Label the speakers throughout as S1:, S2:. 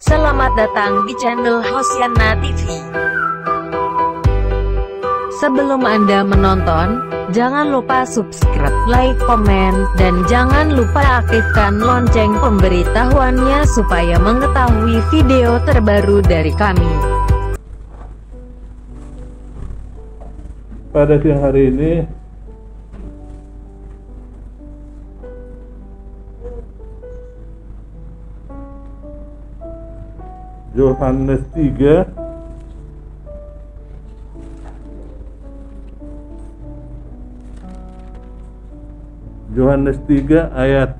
S1: Selamat datang di channel Hosiana TV. Sebelum Anda menonton, jangan lupa subscribe, like, komen, dan jangan lupa aktifkan lonceng pemberitahuannya supaya mengetahui video terbaru dari kami.
S2: pada siang hari ini Yohanes 3 Yohanes 3 ayat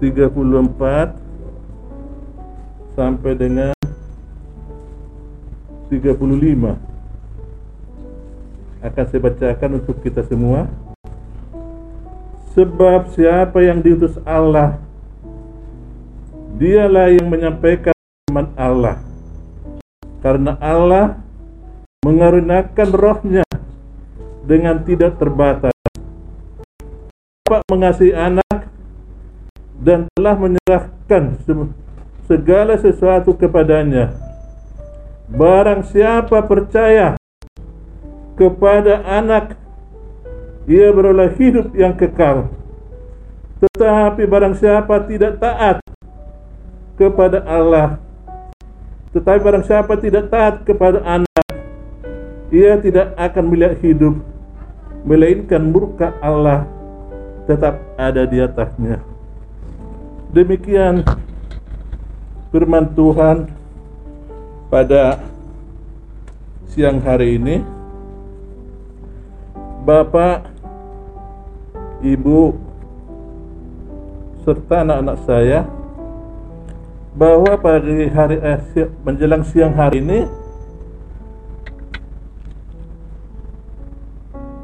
S2: 34 sampai dengan 35 akan saya bacakan untuk kita semua. Sebab siapa yang diutus Allah, dialah yang menyampaikan firman Allah. Karena Allah mengaruniakan rohnya dengan tidak terbatas. Bapak mengasihi anak dan telah menyerahkan segala sesuatu kepadanya. Barang siapa percaya kepada anak ia beroleh hidup yang kekal tetapi barang siapa tidak taat kepada Allah. Tetapi barang siapa tidak taat kepada anak ia tidak akan melihat hidup melainkan murka Allah tetap ada di atasnya. Demikian firman Tuhan pada siang hari ini. Bapak, Ibu, serta anak-anak saya bahwa pada hari eh, menjelang siang hari ini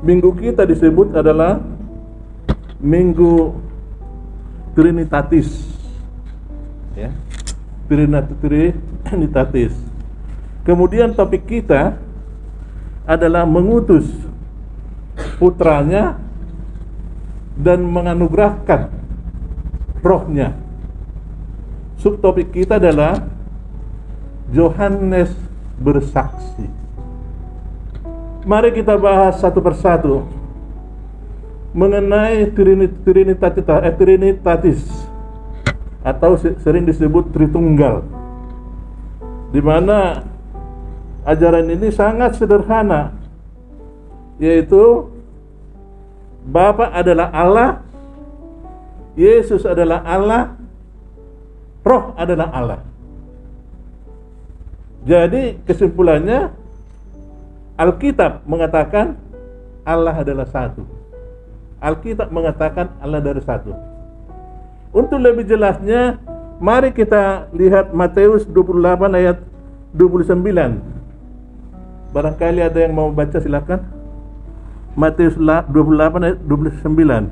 S2: minggu kita disebut adalah minggu Trinitatis. Ya. Trinitatis. Kemudian topik kita adalah mengutus putranya dan menganugerahkan rohnya. Subtopik kita adalah Yohanes bersaksi. Mari kita bahas satu persatu mengenai Trinitatis, eh, Trinitatis atau sering disebut Tritunggal, di mana ajaran ini sangat sederhana, yaitu Bapa adalah Allah, Yesus adalah Allah, Roh adalah Allah. Jadi kesimpulannya Alkitab mengatakan Allah adalah satu. Alkitab mengatakan Allah dari satu. Untuk lebih jelasnya, mari kita lihat Matius 28 ayat 29. Barangkali ada yang mau baca silakan. Matius 28 ayat 29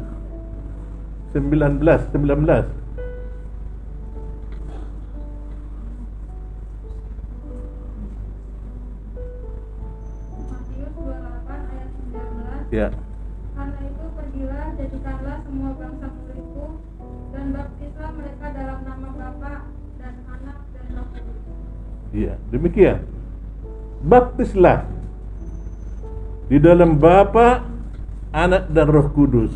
S2: 19 19 Ya
S3: Karena itu pergilah jadikanlah semua bangsa muridku dan baptislah mereka dalam nama Bapa dan Anak dan Roh Kudus.
S2: Iya, demikian. Baptislah di dalam Bapa, Anak dan Roh Kudus.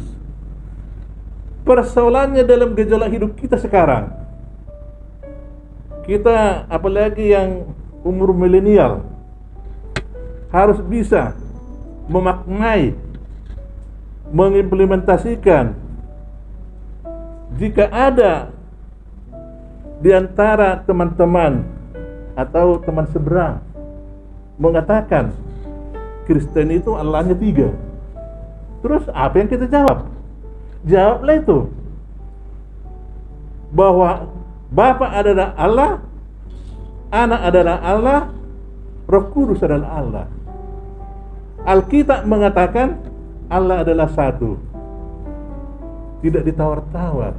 S2: Persoalannya dalam gejolak hidup kita sekarang. Kita apalagi yang umur milenial harus bisa memaknai mengimplementasikan jika ada di antara teman-teman atau teman seberang mengatakan Kristen itu Allahnya tiga. Terus apa yang kita jawab? Jawablah itu bahwa Bapa adalah Allah, Anak adalah Allah, Roh Kudus adalah Allah. Alkitab mengatakan Allah adalah satu. Tidak ditawar-tawar.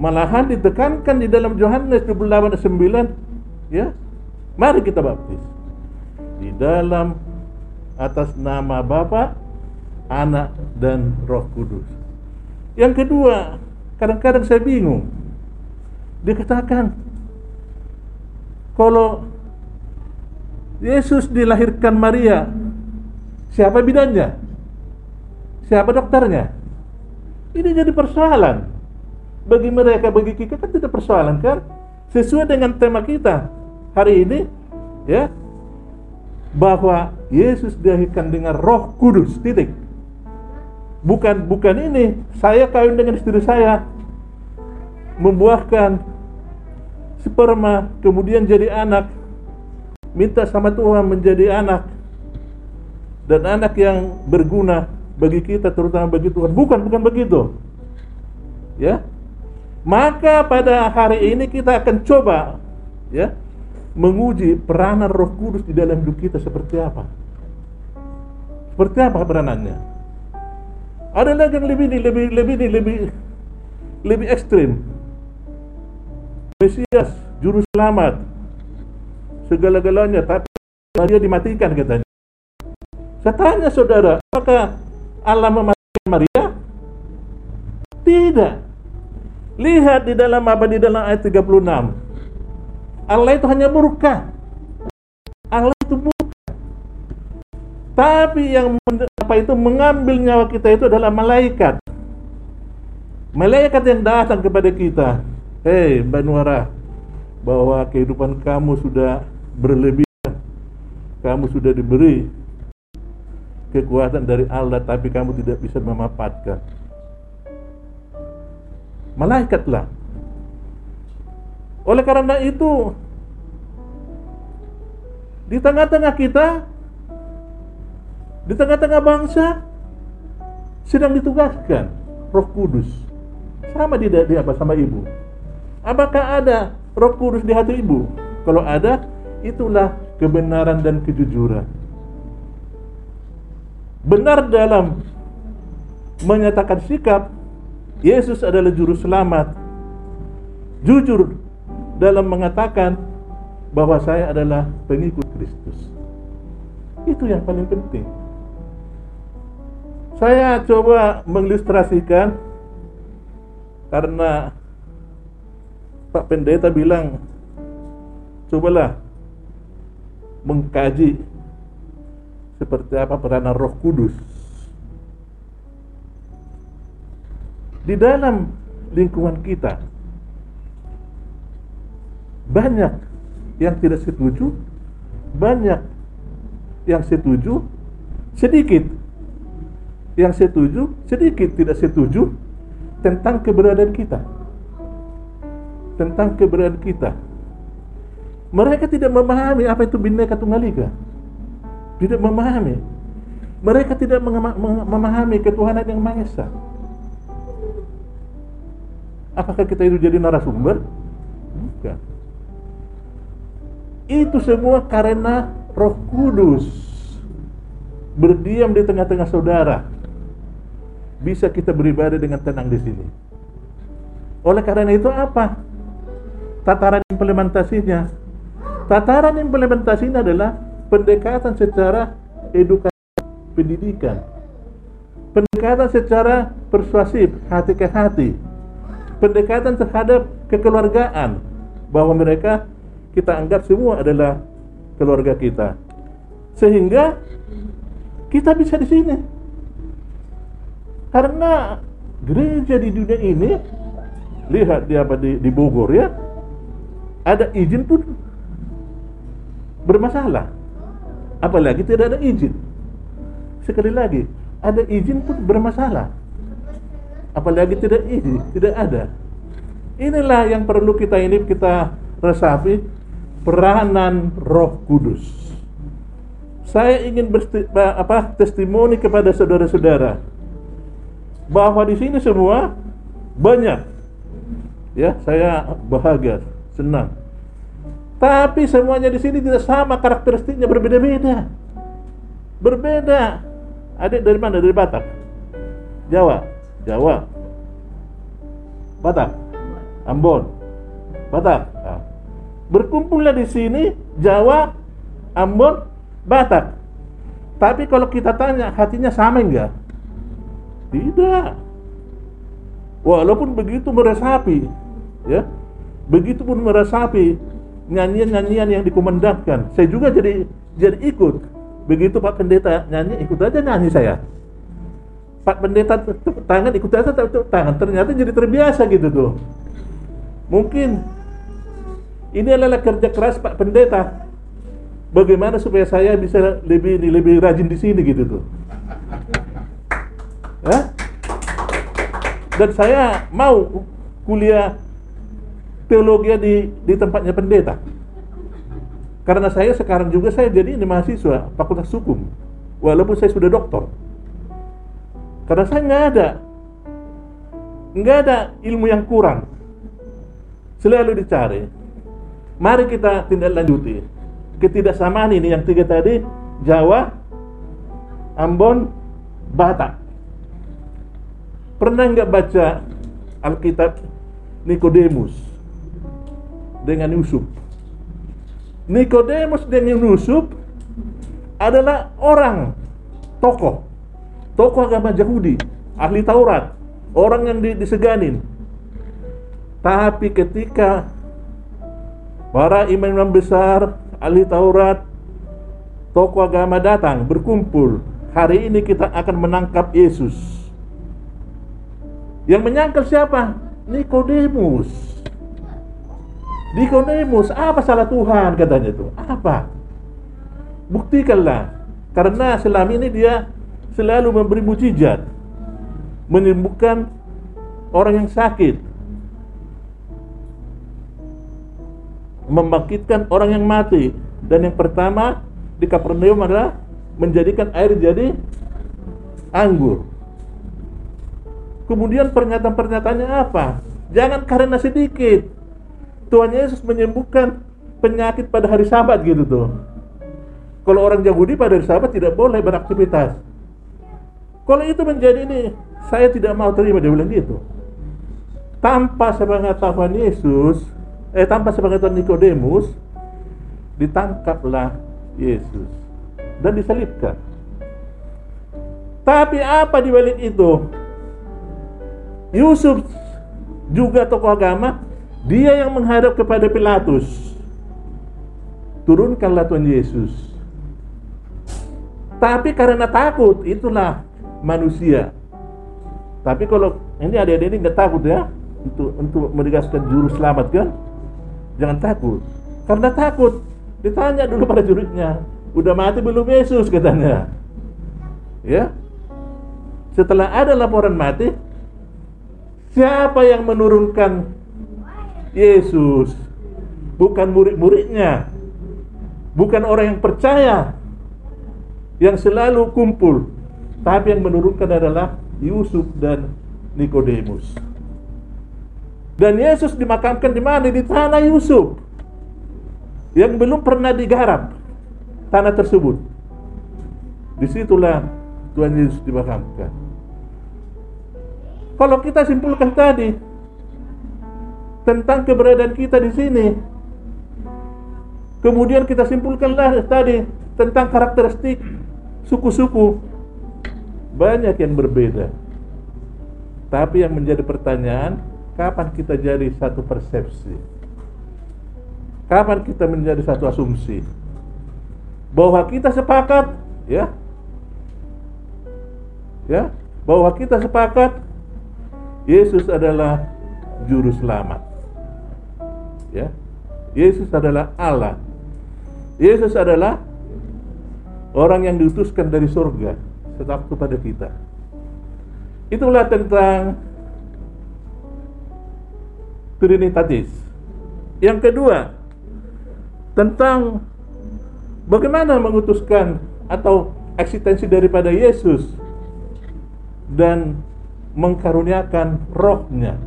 S2: Malahan ditekankan di dalam Yohanes 28 ayat 9, ya. Mari kita baptis. Di dalam atas nama Bapa, Anak dan Roh Kudus. Yang kedua, kadang-kadang saya bingung. Dia katakan kalau Yesus dilahirkan Maria, siapa bidannya? Siapa dokternya? Ini jadi persoalan. Bagi mereka, bagi kita kan tidak persoalan kan? Sesuai dengan tema kita hari ini, ya, bahwa Yesus dilahirkan dengan Roh Kudus. Titik. Bukan bukan ini. Saya kawin dengan istri saya, membuahkan sperma, kemudian jadi anak, minta sama Tuhan menjadi anak dan anak yang berguna bagi kita terutama bagi Tuhan. Bukan, bukan begitu. Ya. Maka pada hari ini kita akan coba ya menguji peranan Roh Kudus di dalam hidup kita seperti apa. Seperti apa peranannya? Ada lagi yang lebih lebih lebih lebih lebih ekstrim. Mesias, juru selamat, segala-galanya, tapi dia dimatikan katanya. Saya tanya saudara, apakah Allah mematikan Maria? Tidak. Lihat di dalam apa di dalam ayat 36. Allah itu hanya murka. Allah itu murka. Tapi yang apa itu mengambil nyawa kita itu adalah malaikat. Malaikat yang datang kepada kita. Hei, Mbak Nuara, bahwa kehidupan kamu sudah berlebihan. Kamu sudah diberi kekuatan dari Allah tapi kamu tidak bisa memanfaatkan. Malaikatlah. Oleh karena itu di tengah-tengah kita di tengah-tengah bangsa sedang ditugaskan Roh Kudus sama di, di apa sama ibu. Apakah ada Roh Kudus di hati ibu? Kalau ada, itulah kebenaran dan kejujuran. Benar dalam menyatakan sikap Yesus adalah juru selamat. Jujur dalam mengatakan bahwa saya adalah pengikut Kristus. Itu yang paling penting. Saya coba mengilustrasikan karena Pak Pendeta bilang cobalah mengkaji seperti apa peranan Roh Kudus. Di dalam lingkungan kita banyak yang tidak setuju banyak yang setuju sedikit yang setuju sedikit tidak setuju tentang keberadaan kita. Tentang keberadaan kita. Mereka tidak memahami apa itu bineka tunggal ika. Tidak memahami. Mereka tidak memahami ketuhanan yang Maha Esa. Apakah kita itu jadi narasumber? Bukan. Itu semua karena Roh Kudus berdiam di tengah-tengah saudara. Bisa kita beribadah dengan tenang di sini. Oleh karena itu apa? Tataran implementasinya Tataran implementasi ini adalah pendekatan secara edukasi pendidikan. Pendekatan secara persuasif, hati ke hati. Pendekatan terhadap kekeluargaan bahwa mereka kita anggap semua adalah keluarga kita. Sehingga kita bisa di sini. Karena gereja di dunia ini lihat di apa di, di Bogor ya ada izin pun bermasalah. Apalagi tidak ada izin. Sekali lagi, ada izin pun bermasalah. Apalagi tidak izin, tidak ada. Inilah yang perlu kita ini kita resapi peranan Roh Kudus. Saya ingin bersti, apa testimoni kepada saudara-saudara bahwa di sini semua banyak ya saya bahagia senang tapi semuanya di sini tidak sama karakteristiknya berbeda-beda. Berbeda. Adik dari mana? Dari Batak. Jawa. Jawa. Batak. Ambon. Batak. Nah. Berkumpullah di sini Jawa, Ambon, Batak. Tapi kalau kita tanya hatinya sama enggak? Tidak. Walaupun begitu meresapi, ya Begitupun meresapi nyanyian-nyanyian yang dikumandangkan. Saya juga jadi jadi ikut. Begitu Pak Pendeta nyanyi, ikut aja nyanyi saya. Pak Pendeta tepuk tangan, ikut aja tepuk tangan. Ternyata jadi terbiasa gitu tuh. Mungkin ini adalah kerja keras Pak Pendeta. Bagaimana supaya saya bisa lebih lebih rajin di sini gitu tuh. Hah? Dan saya mau kuliah teologi di di tempatnya pendeta. Karena saya sekarang juga saya jadi ini mahasiswa Fakultas Hukum, walaupun saya sudah doktor. Karena saya nggak ada, nggak ada ilmu yang kurang. Selalu dicari. Mari kita tindak lanjuti. Ketidaksamaan ini yang tiga tadi, Jawa, Ambon, Batak. Pernah nggak baca Alkitab Nikodemus dengan Yusuf? Nikodemus dengan Yusuf adalah orang tokoh, tokoh agama Yahudi, ahli Taurat, orang yang diseganin. Tapi ketika para imam-imam besar, ahli Taurat, tokoh agama datang berkumpul, hari ini kita akan menangkap Yesus. Yang menyangkal siapa? Nikodemus. Nikodemus, apa salah Tuhan katanya itu? Apa? Buktikanlah. Karena selama ini dia selalu memberi mujizat. Menyembuhkan orang yang sakit. Membangkitkan orang yang mati. Dan yang pertama di Kapernaum adalah menjadikan air jadi anggur. Kemudian pernyataan-pernyataannya apa? Jangan karena sedikit. Tuhan Yesus menyembuhkan penyakit pada hari Sabat gitu tuh. Kalau orang Yahudi pada hari Sabat tidak boleh beraktivitas. Kalau itu menjadi ini, saya tidak mau terima dia bilang gitu. Tanpa sepengetahuan Yesus, eh tanpa sepengetahuan Nikodemus, ditangkaplah Yesus dan disalibkan. Tapi apa di balik itu? Yusuf juga tokoh agama, dia yang menghadap kepada Pilatus. Turunkanlah Tuhan Yesus. Tapi karena takut, itulah manusia. Tapi kalau ini adik-adik ini nggak takut ya untuk untuk menegaskan juru selamat kan? Jangan takut. Karena takut, ditanya dulu pada juridnya, udah mati belum Yesus katanya. Ya. Setelah ada laporan mati, Siapa yang menurunkan Yesus? Bukan murid-muridnya. Bukan orang yang percaya. Yang selalu kumpul. Tapi yang menurunkan adalah Yusuf dan Nikodemus. Dan Yesus dimakamkan di mana? Di tanah Yusuf. Yang belum pernah digarap tanah tersebut. Di situlah Tuhan Yesus dimakamkan. Kalau kita simpulkan tadi tentang keberadaan kita di sini, kemudian kita simpulkanlah tadi tentang karakteristik suku-suku, banyak yang berbeda. Tapi yang menjadi pertanyaan, kapan kita jadi satu persepsi? Kapan kita menjadi satu asumsi? Bahwa kita sepakat, ya, ya, bahwa kita sepakat Yesus adalah juru selamat. Ya. Yesus adalah Allah. Yesus adalah orang yang diutuskan dari surga tetap kepada kita. Itulah tentang Trinitatis. Yang kedua, tentang bagaimana mengutuskan atau eksistensi daripada Yesus dan mengkaruniakan rohnya.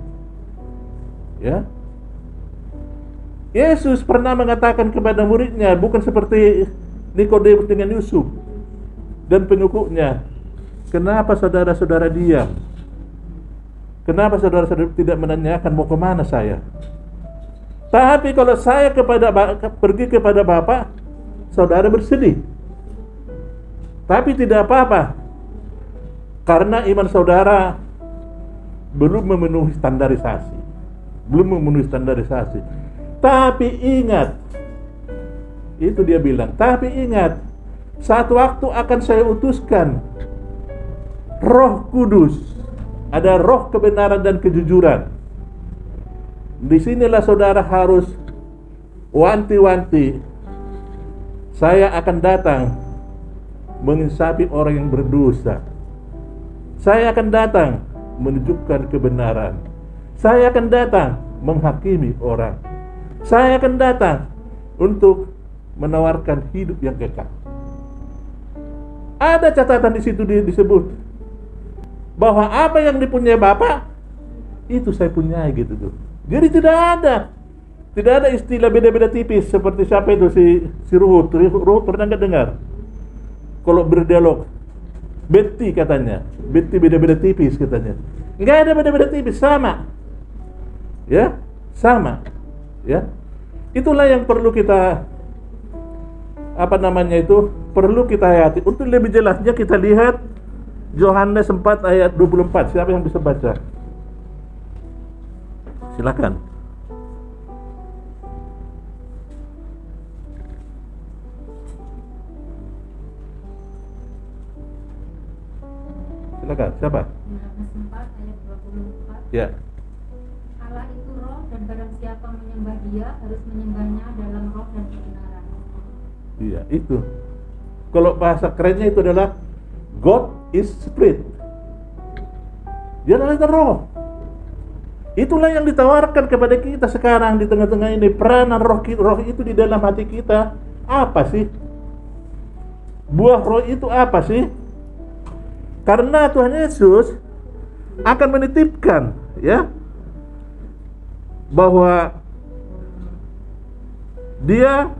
S2: Ya. Yesus pernah mengatakan kepada muridnya, bukan seperti Nikodemus dengan Yusuf dan pengikutnya. Kenapa saudara-saudara diam? Kenapa saudara-saudara tidak menanyakan mau ke mana saya? Tapi kalau saya kepada pergi kepada Bapak, saudara bersedih. Tapi tidak apa-apa. Karena iman saudara belum memenuhi standarisasi. belum memenuhi standarisasi. Tapi ingat, itu dia bilang, tapi ingat, satu waktu akan saya utuskan Roh Kudus. Ada roh kebenaran dan kejujuran. Di sinilah saudara harus wanti-wanti. Saya akan datang menginsafi orang yang berdosa. Saya akan datang menunjukkan kebenaran. Saya akan datang menghakimi orang. Saya akan datang untuk menawarkan hidup yang kekal. Ada catatan di situ disebut bahwa apa yang dipunyai Bapak itu saya punyai gitu tuh. Jadi tidak ada tidak ada istilah beda-beda tipis seperti siapa itu si si Ruhut. Ruhut pernah nggak dengar? Kalau berdialog Betty katanya, Betty beda-beda tipis katanya. Nggak ada beda-beda tipis, sama. Ya, sama. Ya, itulah yang perlu kita apa namanya itu perlu kita hayati. Untuk lebih jelasnya kita lihat Yohanes 4 ayat 24. Siapa yang bisa baca? Silakan. Silakan. Siapa?
S3: Yohanes 4 ayat 24.
S2: Ya.
S3: Siapa menyembah dia harus menyembahnya dalam roh dan kebenaran.
S2: Iya, itu. Kalau bahasa kerennya itu adalah God is spirit. Dia adalah roh. Itulah yang ditawarkan kepada kita sekarang di tengah-tengah ini peranan roh roh itu di dalam hati kita apa sih? Buah roh itu apa sih? Karena Tuhan Yesus akan menitipkan ya bahwa dia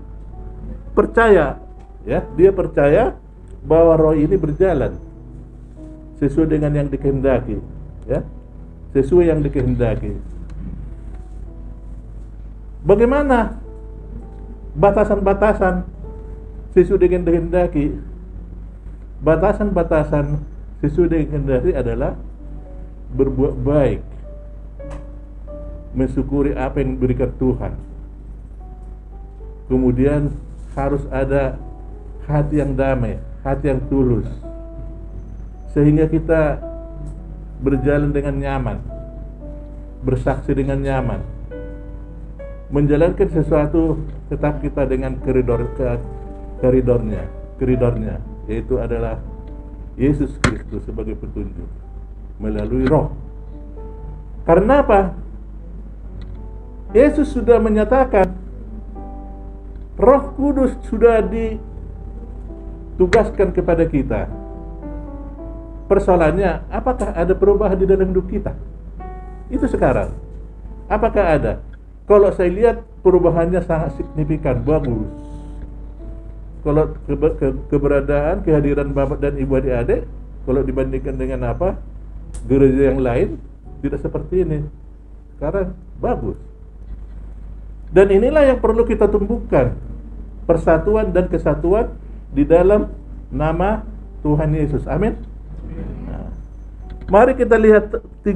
S2: percaya ya dia percaya bahwa roh ini berjalan sesuai dengan yang dikehendaki ya sesuai yang dikehendaki. Bagaimana batasan-batasan sesuai dengan dikehendaki? Batasan-batasan sesuai dengan dikehendaki adalah berbuat baik mensyukuri apa yang diberikan Tuhan. Kemudian harus ada hati yang damai hati yang tulus. Sehingga kita berjalan dengan nyaman bersaksi dengan nyaman. Menjalankan sesuatu tetap kita dengan koridor koridornya koridornya yaitu adalah Yesus Kristus sebagai petunjuk melalui roh. Karena apa Yesus sudah menyatakan Roh Kudus sudah ditugaskan kepada kita. Persoalannya, apakah ada perubahan di dalam hidup kita? Itu sekarang. Apakah ada? Kalau saya lihat perubahannya sangat signifikan, bagus. Kalau ke ke keberadaan, kehadiran bapak dan ibu adik-adik, kalau dibandingkan dengan apa gereja yang lain, tidak seperti ini. Sekarang bagus. Dan inilah yang perlu kita tumbuhkan persatuan dan kesatuan di dalam nama Tuhan Yesus. Amin. Mari kita lihat 35.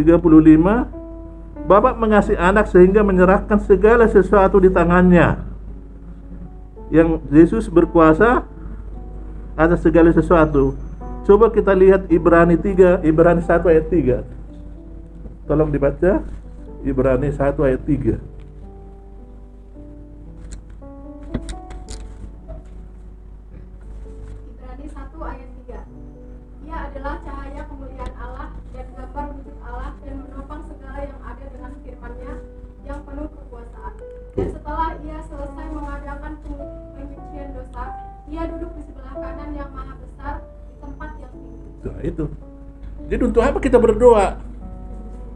S2: 35 Bapak mengasihi anak sehingga menyerahkan segala sesuatu di tangannya. Yang Yesus berkuasa atas segala sesuatu. Coba kita lihat Ibrani 3, Ibrani 1 ayat 3. Tolong dibaca. Ibrani 1 ayat 3.
S4: Ibrani 1 ayat 3. Ia adalah cahaya kemuliaan Allah dan gambar wujud Allah dan menopang segala yang ada dengan firman-Nya yang penuh kekuasaan. Dan setelah ia selesai mengadakan penyucian dosa, ia duduk di sebelah kanan yang maha besar di tempat yang tinggi.
S2: Nah, itu. Jadi untuk apa kita berdoa?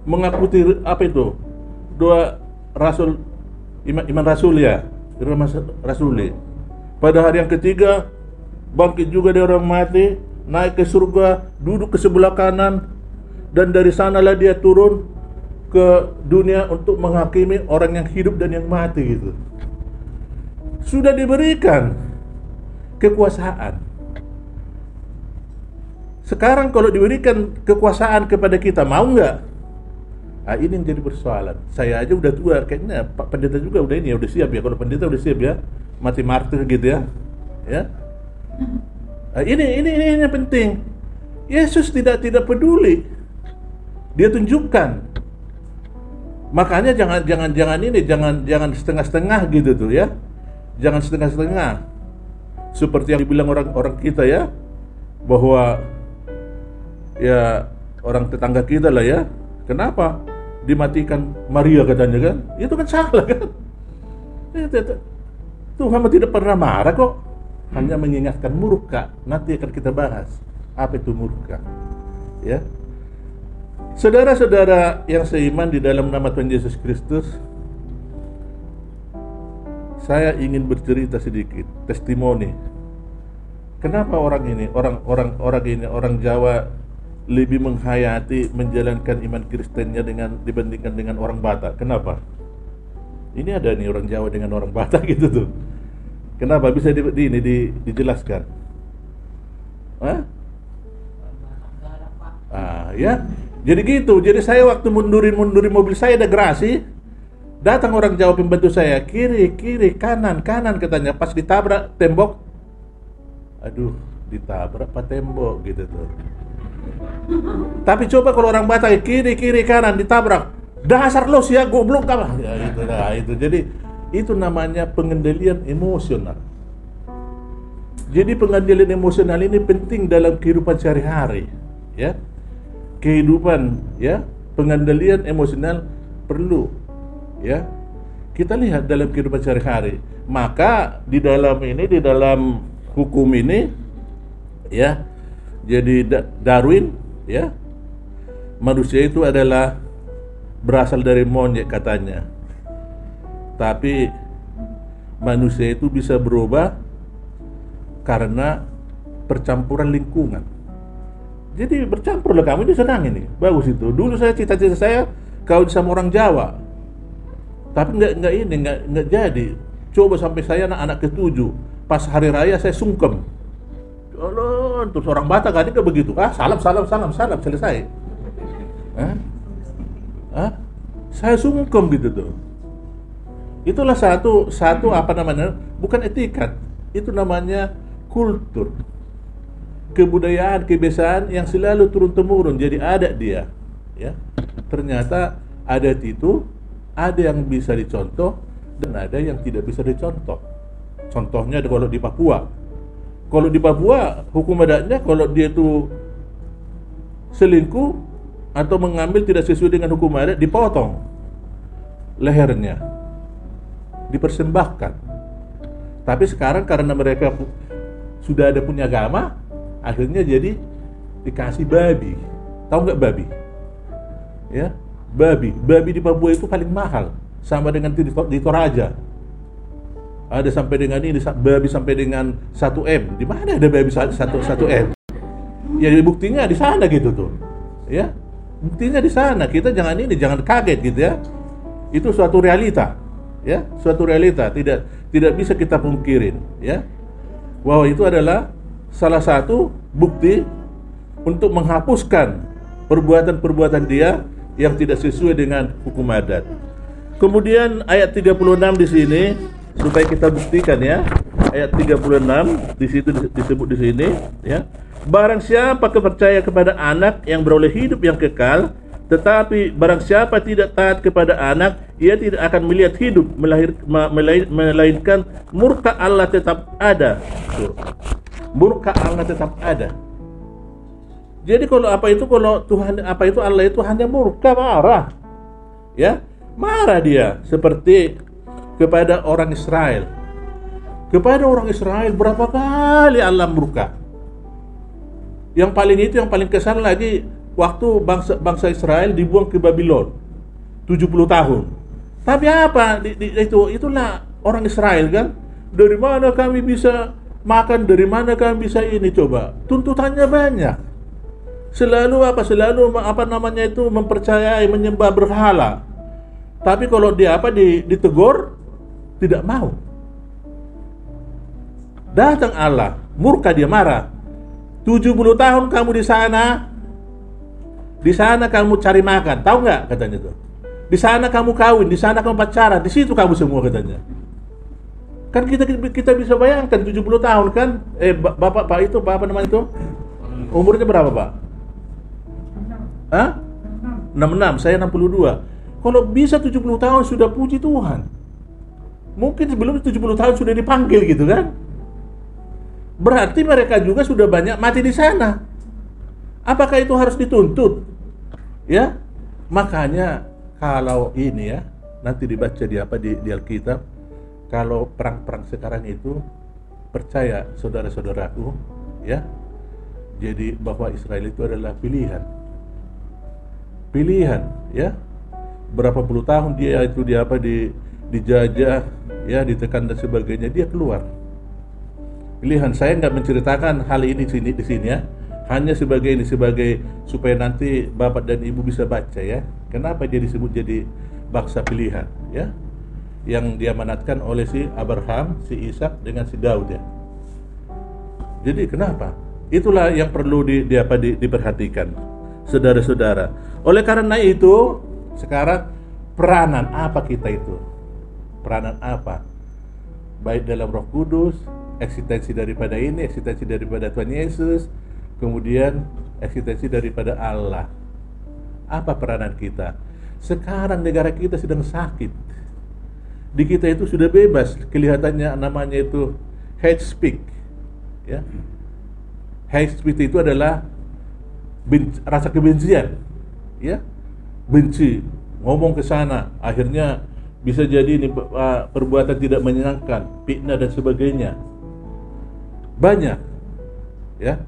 S2: Mengakuti apa itu? Doa Rasul iman, iman Rasul ya, iman Rasuli. Pada hari yang ketiga bangkit juga dari orang mati, naik ke surga, duduk ke sebelah kanan dan dari sanalah dia turun ke dunia untuk menghakimi orang yang hidup dan yang mati gitu. Sudah diberikan kekuasaan. Sekarang kalau diberikan kekuasaan kepada kita, mau nggak? Ah, ini yang jadi persoalan. Saya aja udah tua, kayaknya Pak Pendeta juga udah ini ya, udah siap ya. Kalau pendeta udah siap ya, mati martir gitu ya. Ya. Ah, ini, ini ini yang penting. Yesus tidak tidak peduli. Dia tunjukkan. Makanya jangan jangan jangan ini jangan jangan setengah-setengah gitu tuh ya. Jangan setengah-setengah. Seperti yang dibilang orang-orang kita ya bahwa ya orang tetangga kita lah ya. Kenapa dimatikan Maria katanya kan? Itu kan salah kan? Tuhan tidak pernah marah kok. Hanya mengingatkan murka. Nanti akan kita bahas apa itu murka. Ya. Saudara-saudara yang seiman di dalam nama Tuhan Yesus Kristus, saya ingin bercerita sedikit testimoni. Kenapa orang ini, orang orang orang ini, orang Jawa lebih menghayati menjalankan iman Kristennya dengan dibandingkan dengan orang Batak. Kenapa? Ini ada nih orang Jawa dengan orang Batak gitu tuh. Kenapa bisa di, di ini di, dijelaskan? Hah? Ah, ya. Jadi gitu. Jadi saya waktu mundurin mundurin mobil saya ada gerasi, datang orang Jawa pembantu saya kiri kiri kanan kanan katanya pas ditabrak tembok, aduh ditabrak apa tembok gitu tuh. Tapi coba kalau orang Batak kiri kiri kanan ditabrak, dasar lo sih ya goblok apa? Ya itu nah, itu. Jadi itu namanya pengendalian emosional. Jadi pengendalian emosional ini penting dalam kehidupan sehari-hari, ya. Kehidupan, ya, pengendalian emosional perlu, ya. Kita lihat dalam kehidupan sehari-hari. Maka di dalam ini, di dalam hukum ini, ya, jadi Darwin ya manusia itu adalah berasal dari monyet katanya. Tapi manusia itu bisa berubah karena percampuran lingkungan. Jadi bercampur lah kamu ini senang ini bagus itu. Dulu saya cita-cita saya kau sama orang Jawa. Tapi nggak nggak ini nggak nggak jadi. Coba sampai saya anak-anak ketujuh. Pas hari raya saya sungkem Allah, terus orang Batak kan ke begitu. Ah, salam, salam, salam, salam, selesai. Hah? Hah? Saya sungkem gitu tuh. Itulah satu satu apa namanya? Bukan etikat. Itu namanya kultur. Kebudayaan, kebiasaan yang selalu turun temurun. Jadi ada dia, ya. Ternyata adat itu ada yang bisa dicontoh dan ada yang tidak bisa dicontoh. Contohnya kalau di Papua, kalau di Papua hukum adatnya kalau dia itu selingkuh atau mengambil tidak sesuai dengan hukum adat dipotong lehernya dipersembahkan. Tapi sekarang karena mereka sudah ada punya agama akhirnya jadi dikasih babi. Tahu nggak babi? Ya babi. Babi di Papua itu paling mahal sama dengan di Toraja ada sampai dengan ini babi sampai dengan 1 m. Di mana ada babi satu satu m? Ya buktinya di sana gitu tuh. Ya buktinya di sana. Kita jangan ini jangan kaget gitu ya. Itu suatu realita. Ya suatu realita. Tidak tidak bisa kita pungkirin ya. Bahwa itu adalah salah satu bukti untuk menghapuskan perbuatan-perbuatan dia yang tidak sesuai dengan hukum adat. Kemudian ayat 36 di sini supaya kita buktikan ya. Ayat 36 di situ disebut di sini ya. Barang siapa kepercaya kepada anak yang beroleh hidup yang kekal tetapi barang siapa tidak taat kepada anak ia tidak akan melihat hidup melahir, melainkan murka Allah tetap ada. Murka Allah tetap ada. Jadi kalau apa itu kalau Tuhan apa itu Allah itu hanya murka marah. Ya marah dia. Seperti kepada orang Israel. Kepada orang Israel berapa kali Allah murka. Yang paling itu yang paling kesan lagi waktu bangsa bangsa Israel dibuang ke Babylon 70 tahun. Tapi apa? Di, di, itu itulah orang Israel kan? Dari mana kami bisa makan? Dari mana kami bisa ini? Coba tuntutannya banyak. Selalu apa? Selalu apa namanya itu mempercayai menyembah berhala. Tapi kalau dia apa? Ditegur tidak mau. Datang Allah, murka dia marah. 70 tahun kamu di sana, Di sana kamu cari makan, tahu nggak katanya tuh. Di sana kamu kawin, di sana kamu pacaran, di situ kamu semua katanya. Kan kita kita bisa bayangkan 70 tahun kan? Eh ba- Bapak Pak itu Bapak namanya itu umurnya berapa, Pak? Hah? 66, saya 62. Kalau bisa 70 tahun sudah puji Tuhan. Mungkin sebelum 70 tahun sudah dipanggil gitu kan? Berarti mereka juga sudah banyak mati di sana. Apakah itu harus dituntut? Ya, makanya kalau ini ya nanti dibaca di apa di, di Alkitab, kalau perang-perang sekarang itu percaya saudara-saudaraku, ya, jadi bahwa Israel itu adalah pilihan, pilihan, ya. Berapa puluh tahun dia itu dia apa di dijajah, ya, ditekan dan sebagainya, dia keluar. Pilihan saya nggak menceritakan hal ini sini di sini ya, hanya sebagai ini sebagai supaya nanti bapak dan ibu bisa baca ya kenapa dia disebut jadi bangsa pilihan ya yang diamanatkan oleh si Abraham, si Ishak dengan si Daud ya. Jadi kenapa? Itulah yang perlu di, di apa di, diperhatikan, saudara-saudara. Oleh karena itu, sekarang peranan apa kita itu? Peranan apa? Baik dalam Roh Kudus, eksistensi daripada ini, eksistensi daripada Tuhan Yesus, kemudian eksistensi daripada Allah. Apa peranan kita? Sekarang negara kita sedang sakit. Di kita itu sudah bebas, kelihatannya namanya itu hate speak. Ya. Hate speech itu adalah ben- rasa kebencian. Ya. Benci, ngomong ke sana, akhirnya bisa jadi ini uh, perbuatan tidak menyenangkan, fitnah dan sebagainya. Banyak. Ya.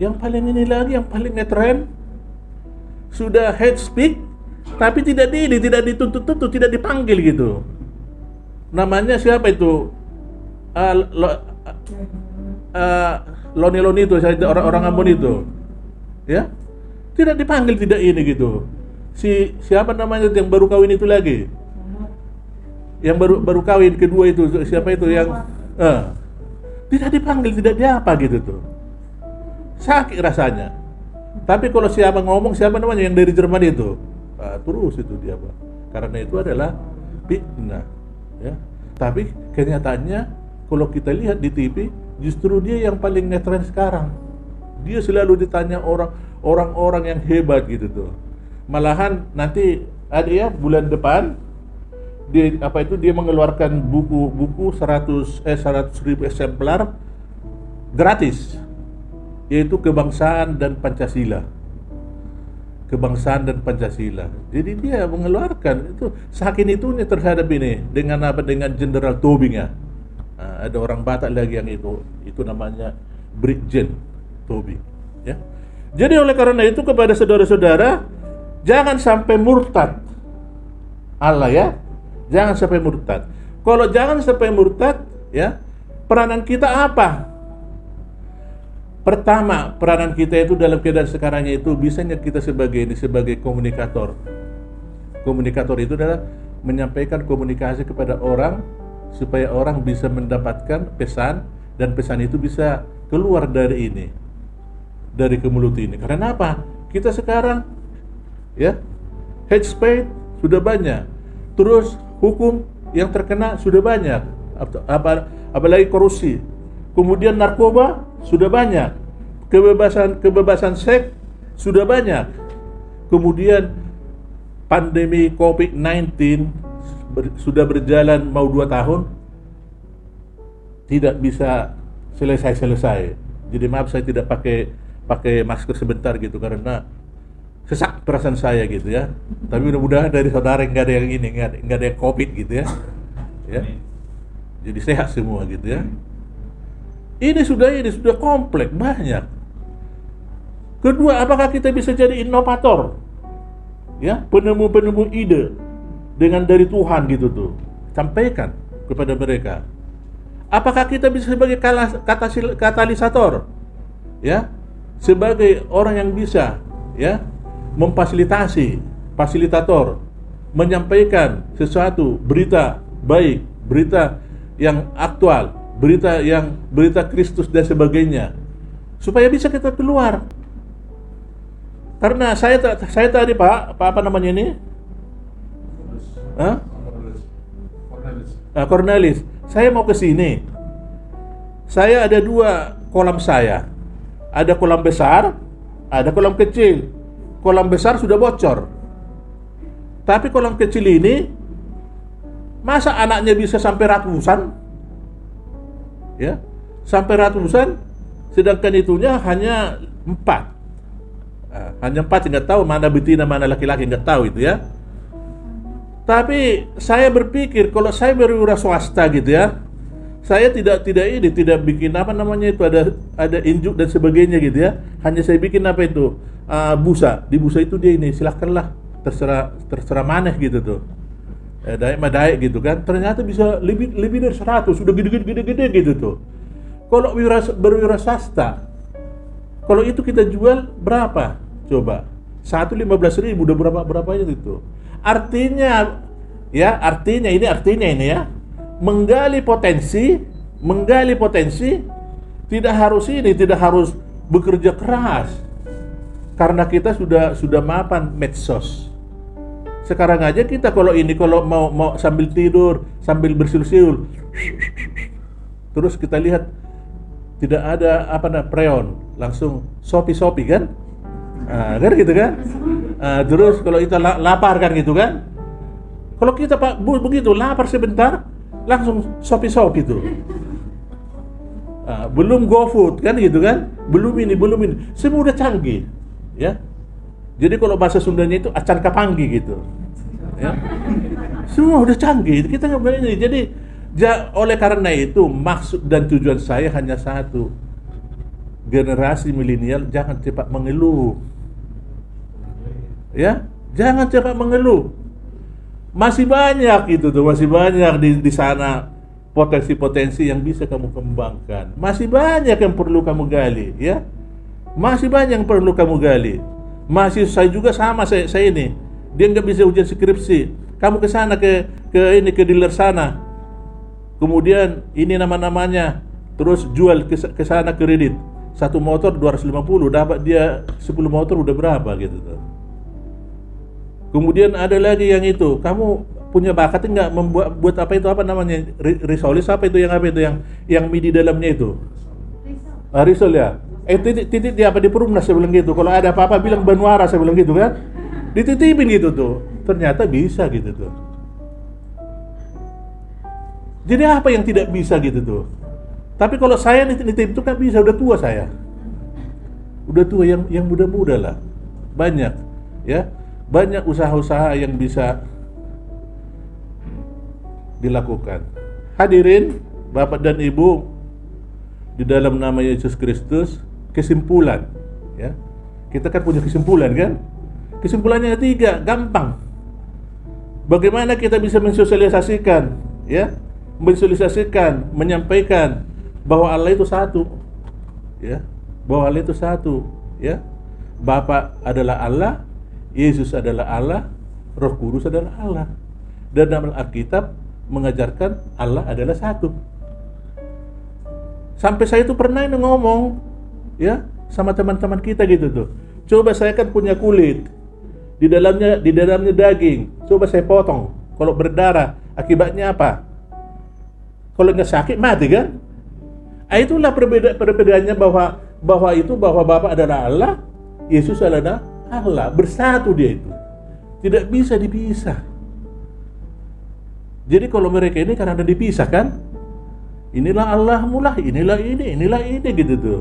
S2: Yang paling ini lagi, yang paling ngetren sudah head speak, tapi tidak di tidak dituntut-tuntut, tidak dipanggil gitu. Namanya siapa itu? Uh, lo, uh, Loni Loni itu, orang-orang Ambon itu, ya, tidak dipanggil, tidak ini gitu. Si siapa namanya yang baru kawin itu lagi? Yang baru baru kawin kedua itu siapa itu yang uh, tidak dipanggil, tidak diapa gitu tuh sakit rasanya. Tapi kalau siapa ngomong siapa namanya yang dari Jerman itu, ah, terus itu dia pak. Karena itu adalah fitnah. Ya. Tapi kenyataannya kalau kita lihat di TV, justru dia yang paling netral sekarang. Dia selalu ditanya orang orang-orang yang hebat gitu tuh. Malahan nanti ada ya bulan depan dia apa itu dia mengeluarkan buku-buku 100 eh 100 ribu eksemplar gratis yaitu kebangsaan dan Pancasila. Kebangsaan dan Pancasila. Jadi dia mengeluarkan itu saking itunya terhadap ini dengan apa dengan Jenderal Tobing ya. Nah, ada orang Batak lagi yang itu itu namanya Brigjen Tobing ya. Jadi oleh karena itu kepada saudara-saudara jangan sampai murtad. Allah ya. Jangan sampai murtad. Kalau jangan sampai murtad ya, peranan kita apa? Pertama, peranan kita itu dalam keadaan sekarang itu bisanya kita sebagai ini sebagai komunikator. Komunikator itu adalah menyampaikan komunikasi kepada orang supaya orang bisa mendapatkan pesan dan pesan itu bisa keluar dari ini dari ke mulut ini. Karena apa? Kita sekarang ya speech sudah banyak. Terus hukum yang terkena sudah banyak. Apa apalagi korupsi. Kemudian narkoba sudah banyak. Kebebasan kebebasan seks sudah banyak. Kemudian pandemi COVID-19 ber, sudah berjalan mau dua tahun tidak bisa selesai-selesai. Jadi maaf saya tidak pakai pakai masker sebentar gitu karena sesak perasaan saya gitu ya. Tapi mudah-mudahan dari saudara nggak ada yang ini, nggak ada, nggak ada yang covid gitu ya. Ya. Jadi sehat semua gitu ya. Ini sudah ini sudah kompleks banyak. Kedua, apakah kita bisa jadi inovator? Ya, penemu-penemu ide dengan dari Tuhan gitu tuh. Sampaikan kepada mereka. Apakah kita bisa sebagai katalisator? Ya, sebagai orang yang bisa ya memfasilitasi, fasilitator, menyampaikan sesuatu berita baik, berita yang aktual, berita yang berita Kristus dan sebagainya supaya bisa kita keluar Karena saya saya tadi Pak, Pak apa namanya ini? Hah? Nah, Cornelis, saya mau ke sini. Saya ada dua kolam saya. Ada kolam besar, ada kolam kecil. Kolam besar sudah bocor. Tapi kolam kecil ini masa anaknya bisa sampai ratusan? Ya, sampai ratusan, sedangkan itunya hanya empat. Ah, hanya empat nggak tahu mana betina mana laki-laki nggak tahu itu ya. Tapi saya berpikir kalau saya berwira swasta gitu ya, saya tidak tidak ini tidak bikin apa namanya itu ada ada injuk dan sebagainya gitu ya. Hanya saya bikin apa itu Ah, busa di busa itu dia ini silahkanlah terserah terserah maneh gitu tuh. Eh, daik mah daik gitu kan. Ternyata bisa lebih lebih dari 100 sudah gede-gede gede-gede gitu tuh. Kalau wira, berwira swasta kalau itu kita jual berapa? Coba. Satu lima belas ribu udah berapa berapa itu? Artinya ya artinya ini artinya ini ya menggali potensi menggali potensi tidak harus ini tidak harus bekerja keras. Karena kita sudah sudah mapan medsos. Sekarang aja kita kalau ini kalau mau mau sambil tidur sambil bersiul-siul terus kita lihat tidak ada apa namanya preon langsung sopi sopi kan? Ah, kan gitu kan? Ah, terus kalau kita la- lapar kan gitu kan? Kalau kita pak begitu lapar sebentar langsung sopi sopi tuh. Ah, belum GoFood kan gitu kan? Belum ini belum ini. Semua udah canggih ya. Jadi kalau bahasa Sundanya itu acan kapanggi gitu ya. Semua udah canggih kita nggak ini. Jadi ja- oleh karena itu maksud dan tujuan saya hanya satu. Generasi milenial jangan cepat mengeluh. Ya jangan cepat mengeluh masih banyak itu tuh masih banyak di di sana potensi-potensi yang bisa kamu kembangkan. Masih banyak yang perlu kamu gali ya. Masih banyak yang perlu kamu gali. Masih saya juga sama saya, saya ini. Dia nggak bisa ujian skripsi. Kamu ke sana ke ke ini ke dealer sana. Kemudian ini nama-namanya. Terus jual ke, sana kredit. Satu motor 250 dapat dia 10 motor udah berapa gitu tuh Kemudian ada lagi yang itu, kamu punya bakat nggak membuat buat apa itu apa namanya Ri- risolis apa itu yang apa itu yang yang mie di dalamnya itu? Ah, risol ya. Eh titik titik di apa di perumnas saya bilang gitu. Kalau ada apa-apa bilang Banuara saya bilang gitu kan. Dititipin gitu tuh. Ternyata bisa gitu tuh. Jadi apa yang tidak bisa gitu tuh? Tapi kalau saya nitip itu kan bisa udah tua saya. Udah tua yang yang muda-muda lah. Banyak ya. Banyak usaha-usaha yang bisa dilakukan. Hadirin, Bapak dan Ibu, di dalam nama Yesus Kristus, kesimpulan, ya. Kita kan punya kesimpulan kan? Kesimpulannya tiga, gampang. Bagaimana kita bisa mensosialisasikan, ya? Mensosialisasikan, menyampaikan bahwa Allah itu satu, ya. Bahwa Allah itu satu, ya. Bapa adalah Allah, Yesus adalah Allah, Roh Kudus adalah Allah. Dan dalam Alkitab mengajarkan Allah adalah satu. Sampai saya itu pernah ngomong ya sama teman-teman kita gitu tuh. Coba saya kan punya kulit. Di dalamnya di dalamnya daging. Coba saya potong. Kalau berdarah, akibatnya apa? Kalau nggak sakit mati kan? Ah, itulah perbeda perbedaannya bahwa bahwa itu bahwa Bapa adalah Allah, Yesus adalah Allah, bersatu dia itu. Tidak bisa dipisah. Jadi kalau mereka ini karena dipisah kan, inilah Allah mulah, inilah ini, inilah ini gitu tuh.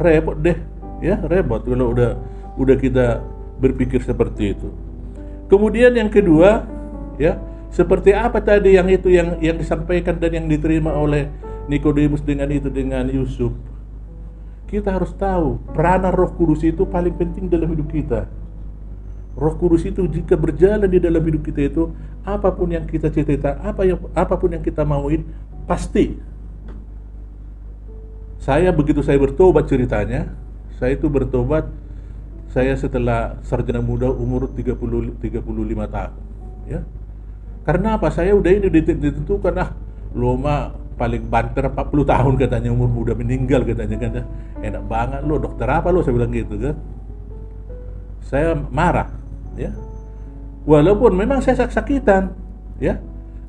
S2: Repot deh, ya repot kalau udah udah kita berpikir seperti itu. Kemudian yang kedua, ya seperti apa tadi yang itu yang yang disampaikan dan yang diterima oleh Nikodemus dengan itu dengan Yusuf. Kita harus tahu peranan Roh Kudus itu paling penting dalam hidup kita. Roh Kudus itu jika berjalan di dalam hidup kita itu apa pun yang kita cita-cita, apa yang apa pun yang kita mauin pasti. Saya begitu saya bertobat ceritanya, saya itu bertobat saya setelah sarjana muda umur 30 35 tahun, ya. Karena apa? Saya udah ini dit- ditentukan ah Loma paling banter 40 tahun katanya umur muda meninggal katanya kan enak banget lo dokter apa lo saya bilang gitu kan saya marah, ya. Walaupun memang saya sak-sakitan, ya.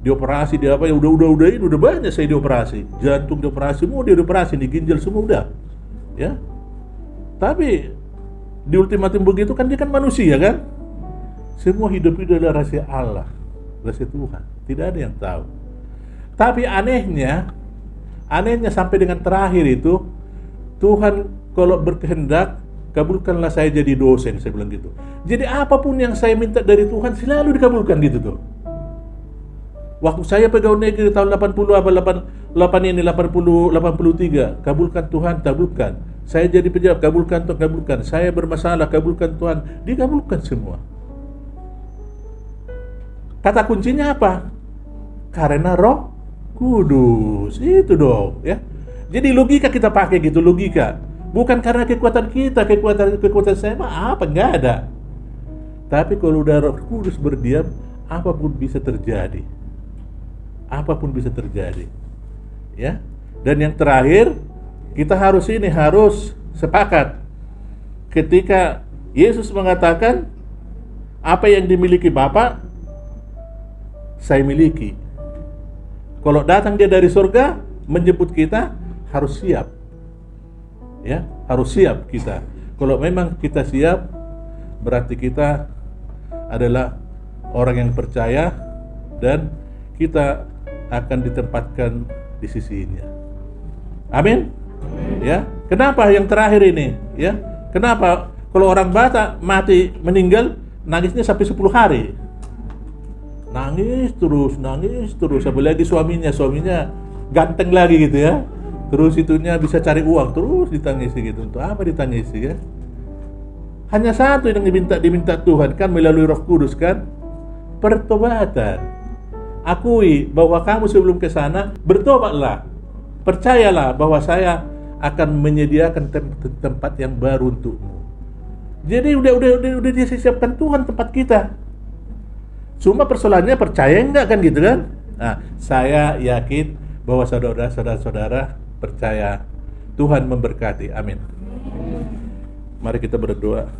S2: Dioperasi dia apa ya udah udah udah ini udah banyak saya dioperasi. Jantung dioperasi, semua dia dioperasi, di ginjal semua udah. Ya. Tapi di ultimatum begitu kan dia kan manusia kan? Semua hidup itu adalah rahasia Allah, rahasia Tuhan. Tidak ada yang tahu. Tapi anehnya, anehnya sampai dengan terakhir itu Tuhan kalau berkehendak kabulkanlah saya jadi dosen saya bilang gitu. Jadi apa pun yang saya minta dari Tuhan selalu dikabulkan gitu tuh. Waktu saya pegawai negeri tahun 80 apa 8, 8 ini 80 83 kabulkan Tuhan kabulkan. Saya jadi pejabat kabulkan Tuhan kabulkan. Saya bermasalah kabulkan Tuhan dikabulkan semua. Kata kuncinya apa? Karena Roh Kudus. Itu dong, ya. Jadi logika kita pakai gitu logika. Bukan karena kekuatan kita, kekuatan kekuatan saya mah apa nggak ada. Tapi kalau udah Roh Kudus berdiam, apa pun bisa terjadi apa pun bisa terjadi. Ya. Dan yang terakhir, kita harus ini harus sepakat. Ketika Yesus mengatakan apa yang dimiliki Bapa saya miliki. Kalau datang dia dari surga menjemput kita harus siap. Ya, harus siap kita. Kalau memang kita siap berarti kita adalah orang yang percaya dan kita akan ditempatkan di sisinya. Amin. Ya. Kenapa yang terakhir ini? Ya. Kenapa kalau orang Batak mati meninggal nangisnya sampai 10 hari? Nangis terus, nangis terus. Apalagi suaminya, suaminya ganteng lagi gitu ya. Terus itunya bisa cari uang terus ditangisi gitu. Untuk apa ditangisi ya? Hanya satu yang diminta diminta Tuhan kan melalui Roh Kudus kan pertobatan akui bahwa kamu sebelum ke sana bertobatlah. Percayalah bahwa saya akan menyediakan tem tempat yang baru untukmu. Jadi udah udah udah udah disiapkan Tuhan tempat kita. Cuma persoalannya percaya enggak kan gitu kan? Nah, saya yakin bahwa saudara-saudara percaya Tuhan memberkati. Amin. Mari kita berdoa.